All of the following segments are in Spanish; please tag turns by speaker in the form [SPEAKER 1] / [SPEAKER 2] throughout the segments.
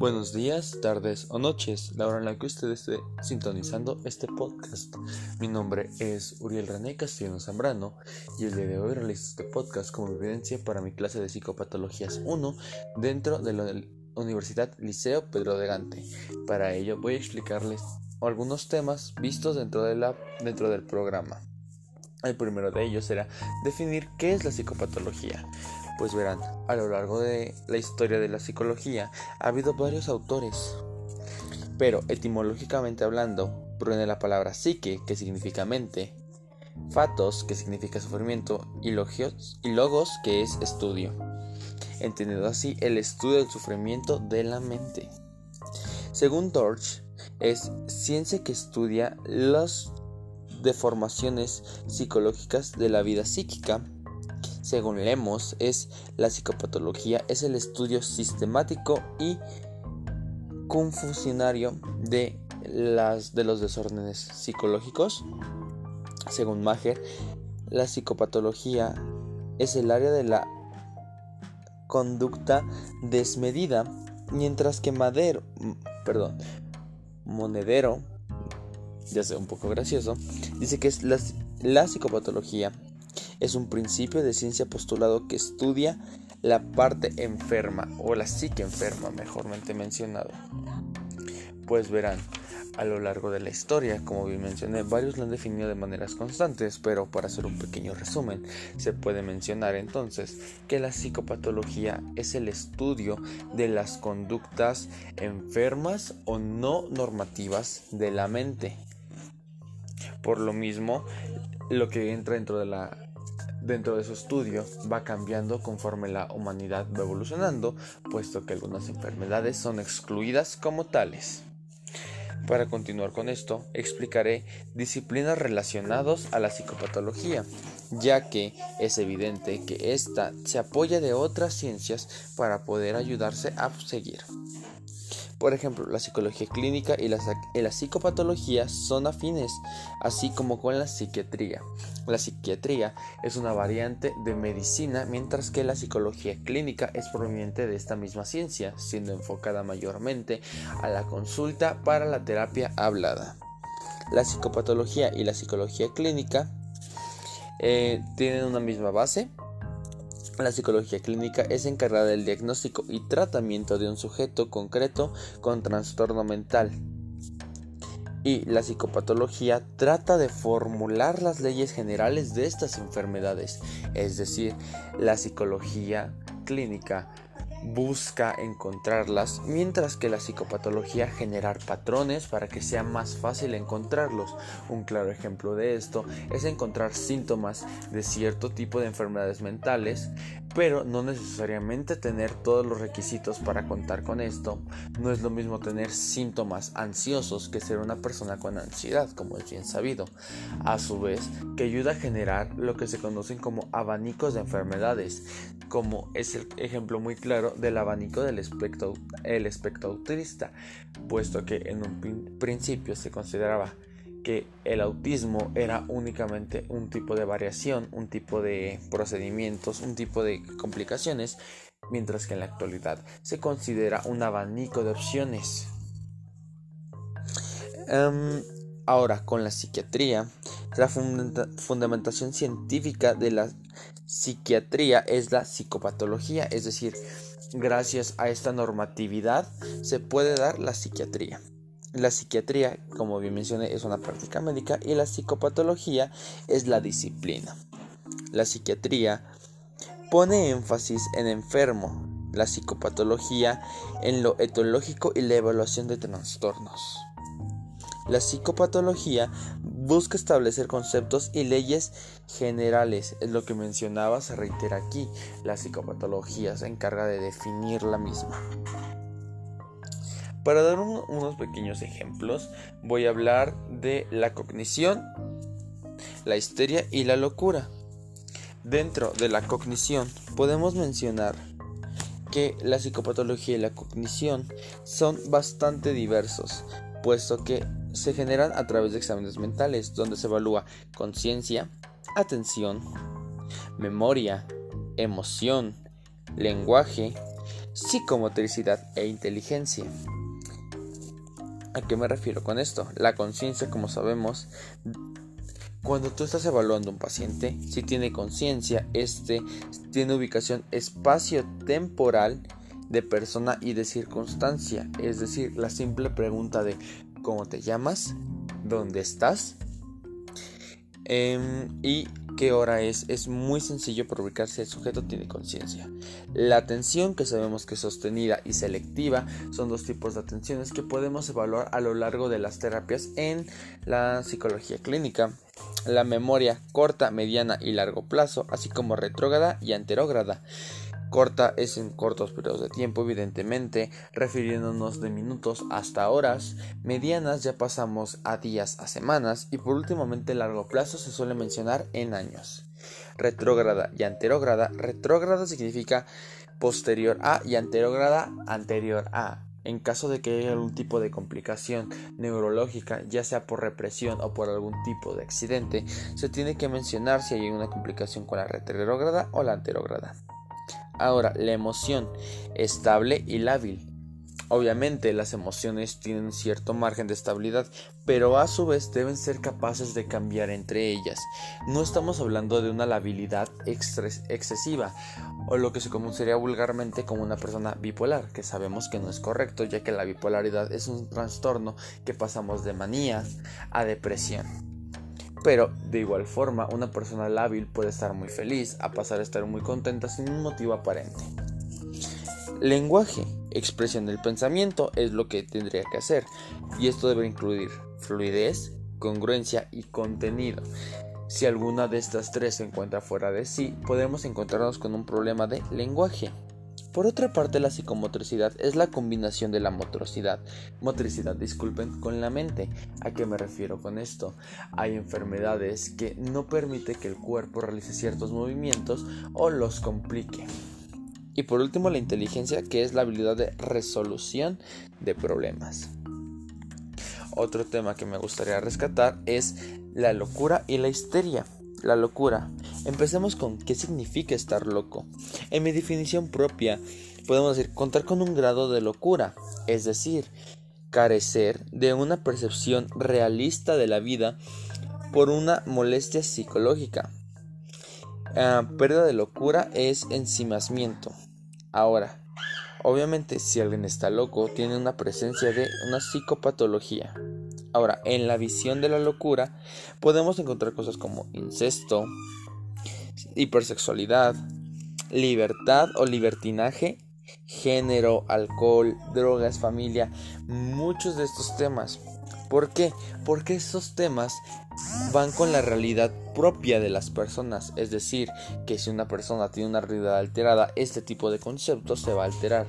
[SPEAKER 1] Buenos días, tardes o noches, la hora en la que usted esté sintonizando este podcast. Mi nombre es Uriel René Castillo Zambrano y el día de hoy realizo este podcast como evidencia para mi clase de psicopatologías 1 dentro de la Universidad Liceo Pedro de Gante. Para ello voy a explicarles algunos temas vistos dentro, de la, dentro del programa. El primero de ellos será definir qué es la psicopatología. Pues verán, a lo largo de la historia de la psicología ha habido varios autores, pero etimológicamente hablando, proviene la palabra psique, que significa mente, fatos, que significa sufrimiento, y, logos, que es estudio. Entendido así, el estudio del sufrimiento de la mente. Según Torch, es ciencia que estudia las deformaciones psicológicas de la vida psíquica según Lemos, es la psicopatología es el estudio sistemático y confusionario de, las, de los desórdenes psicológicos. Según Mager, la psicopatología es el área de la conducta desmedida, mientras que Madero, perdón, Monedero, ya sea un poco gracioso, dice que es la, la psicopatología es un principio de ciencia postulado que estudia la parte enferma o la psique enferma, mejormente mencionado. Pues verán, a lo largo de la historia, como bien mencioné, varios lo han definido de maneras constantes, pero para hacer un pequeño resumen, se puede mencionar entonces que la psicopatología es el estudio de las conductas enfermas o no normativas de la mente. Por lo mismo, lo que entra dentro de la dentro de su estudio va cambiando conforme la humanidad va evolucionando, puesto que algunas enfermedades son excluidas como tales. Para continuar con esto, explicaré disciplinas relacionadas a la psicopatología, ya que es evidente que ésta se apoya de otras ciencias para poder ayudarse a seguir. Por ejemplo, la psicología clínica y la, psicopatología son afines, así como con la psiquiatría. La psiquiatría es una variante de medicina, mientras que la psicología clínica es proveniente de esta misma ciencia, siendo enfocada mayormente a la consulta para la terapia hablada. La psicopatología y la psicología clínica eh, tienen una misma base, la psicología clínica es encargada del diagnóstico y tratamiento de un sujeto concreto con trastorno mental. Y la psicopatología trata de formular las leyes generales de estas enfermedades. Es decir, la psicología clínica busca encontrarlas, mientras que la psicopatología generar patrones para que sea más fácil encontrarlos. Un claro ejemplo de esto es encontrar síntomas de cierto tipo de enfermedades mentales, pero no necesariamente tener todos los requisitos para contar con esto. No es lo mismo tener síntomas ansiosos que ser una persona con ansiedad, como es bien sabido. A su vez, que ayuda a generar lo que se conocen como abanicos de enfermedades, como es el ejemplo muy claro del abanico del espectro, el espectro autista, puesto que en un principio se consideraba que el autismo era únicamente un tipo de variación, un tipo de procedimientos, un tipo de complicaciones, mientras que en la actualidad se considera un abanico de opciones. Em, ahora, con la psiquiatría, la fundamentación científica de la psiquiatría es la psicopatología, es decir, gracias a esta normatividad se puede dar la psiquiatría. La psiquiatría, como bien mencioné, es una práctica médica y la psicopatología es la disciplina. La psiquiatría pone énfasis en enfermo, la psicopatología en lo etológico y la evaluación de trastornos. La psicopatología busca establecer conceptos y leyes generales, es lo que mencionaba, se reitera aquí. La psicopatología se encarga de definir la misma. Para dar unos pequeños ejemplos, voy a hablar de la cognición, la histeria y la locura. Dentro de la cognición podemos mencionar que la psicopatología y la cognición son bastante diversos, puesto que se generan a través de exámenes mentales, donde se evalúa conciencia, atención, memoria, emoción, lenguaje, psicomotricidad e inteligencia. ¿A qué me refiero con esto? La conciencia, como sabemos, cuando tú estás evaluando un paciente, si tiene conciencia, este tiene ubicación espacio-temporal de persona y de circunstancia. Es decir, la simple pregunta de ¿cómo te llamas? ¿Dónde estás? Em, y qué hora es, es muy sencillo por ubicar si el sujeto tiene conciencia. La atención, que sabemos que es sostenida y selectiva, son dos tipos de atenciones que podemos evaluar a lo largo de las terapias en la psicología clínica. La memoria corta, mediana y largo plazo, así como retrógrada y anterógrada. Corta es en cortos periodos de tiempo, evidentemente, refiriéndonos de minutos hasta horas. Medianas ya pasamos a días, a semanas. Y por últimamente, largo plazo se suele mencionar en años. Retrógrada y anterógrada. Retrógrada significa posterior a y anterógrada anterior a. En caso de que haya algún tipo de complicación neurológica, ya sea por represión o por algún tipo de accidente, se tiene que mencionar si hay una complicación con la retrógrada o la anterógrada. Ahora, la emoción, estable y lábil. Obviamente las emociones tienen cierto margen de estabilidad, pero a su vez deben ser capaces de cambiar entre ellas. No estamos hablando de una labilidad excesiva, o lo que se conocería vulgarmente como una persona bipolar, que sabemos que no es correcto, ya que la bipolaridad es un trastorno que pasamos de manía a depresión. Pero de igual forma, una persona lábil puede estar muy feliz a pasar a estar muy contenta sin un motivo aparente. Lenguaje, expresión del pensamiento es lo que tendría que hacer, y esto debe incluir fluidez, congruencia y contenido. Si alguna de estas tres se encuentra fuera de sí, podemos encontrarnos con un problema de lenguaje. Por otra parte, la psicomotricidad es la combinación de la motricidad, motricidad, disculpen, con la mente. ¿A qué me refiero con esto? Hay enfermedades que no permite que el cuerpo realice ciertos movimientos o los complique. Y por último, la inteligencia, que es la habilidad de resolución de problemas. Otro tema que me gustaría rescatar es la locura y la histeria. La locura. Empecemos con qué significa estar loco. En mi definición propia, podemos decir contar con un grado de locura, es decir, carecer de una percepción realista de la vida por una molestia psicológica. Ah, pérdida de locura es encimamiento. Ahora, obviamente si alguien está loco, tiene una presencia de una psicopatología. Ahora, en la visión de la locura podemos encontrar cosas como incesto, hipersexualidad, libertad o libertinaje, género, alcohol, drogas, familia, muchos de estos temas. ¿Por qué? Porque estos temas van con la realidad propia de las personas. Es decir, que si una persona tiene una realidad alterada, este tipo de conceptos se va a alterar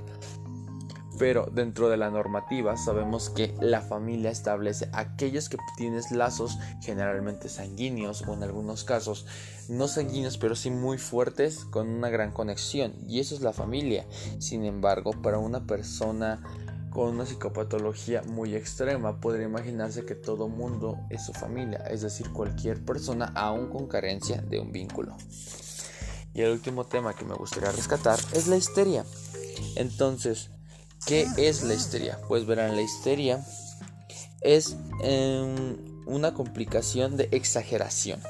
[SPEAKER 1] pero dentro de la normativa sabemos que la familia establece aquellos que tienes lazos generalmente sanguíneos o en algunos casos no sanguíneos pero sí muy fuertes con una gran conexión y eso es la familia. Sin embargo, para una persona con una psicopatología muy extrema podría imaginarse que todo mundo es su familia, es decir, cualquier persona aún con carencia de un vínculo. Y el último tema que me gustaría rescatar es la histeria. Entonces, ¿Qué es la histeria? Pues verán, la histeria es em, una complicación de exageración.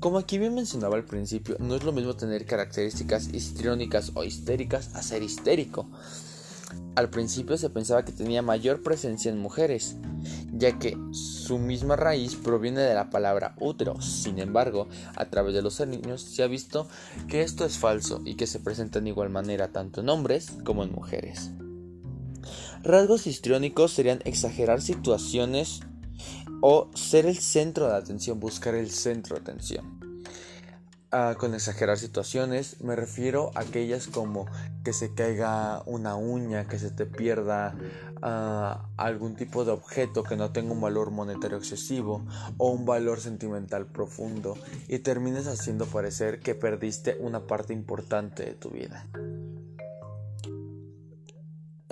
[SPEAKER 1] Como aquí bien mencionaba al principio, no es lo mismo tener características histriónicas o histéricas a ser histérico. Al principio se pensaba que tenía mayor presencia en mujeres, ya que su misma raíz proviene de la palabra útero. Sin embargo, a través de los años se ha visto que esto es falso y que se presenta en igual manera tanto en hombres como en mujeres. Rasgos histriónicos serían exagerar situaciones o ser el centro de atención, buscar el centro de atención. Ah, con exagerar situaciones me refiero a aquellas como que se caiga una uña, que se te pierda ah, algún tipo de objeto que no tenga un valor monetario excesivo o un valor sentimental profundo y termines haciendo parecer que perdiste una parte importante de tu vida.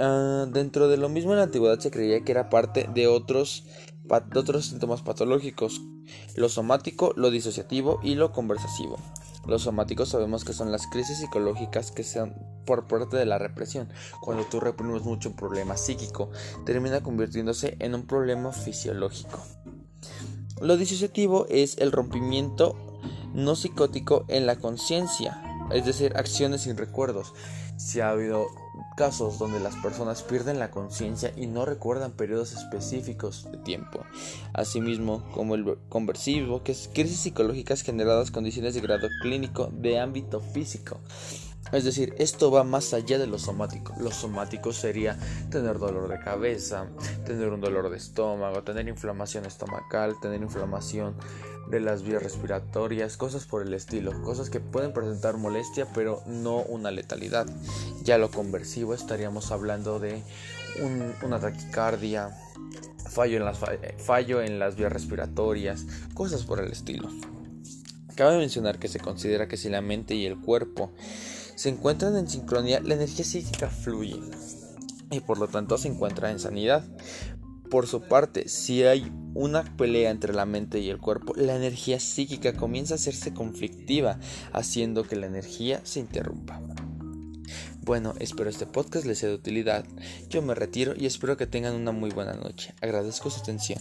[SPEAKER 1] Ah, dentro de lo mismo en la antigüedad se creía que era parte de otros, otros síntomas patológicos, lo somático, lo disociativo y lo conversativo. Los somáticos sabemos que son las crisis psicológicas que sean por parte de la represión. Cuando tú reprimes mucho un problema psíquico, termina convirtiéndose en un problema fisiológico. Lo disociativo es el rompimiento no psicótico en la conciencia, es decir, acciones sin recuerdos. Si ha habido casos donde las personas pierden la conciencia y no recuerdan periodos específicos de tiempo. Asimismo, como el conversivo, que es crisis psicológicas generadas condiciones de grado clínico de ámbito físico. Es decir, esto va más allá de lo somático. Lo somático sería tener dolor de cabeza, tener un dolor de estómago, tener inflamación estomacal, tener inflamación de las vías respiratorias, cosas por el estilo, cosas que pueden presentar molestia pero no una letalidad. Ya lo conversivo estaríamos hablando de una taquicardia, fallo en, las, fallo en las vías respiratorias, cosas por el estilo. Cabe mencionar que se considera que si la mente y el cuerpo se encuentran en sincronía, la energía psíquica fluye y por lo tanto se encuentra en sanidad. Por su parte, si hay una pelea entre la mente y el cuerpo, la energía psíquica comienza a hacerse conflictiva, haciendo que la energía se interrumpa. Bueno, espero este podcast les sea de utilidad. Yo me retiro y espero que tengan una muy buena noche. Agradezco su atención.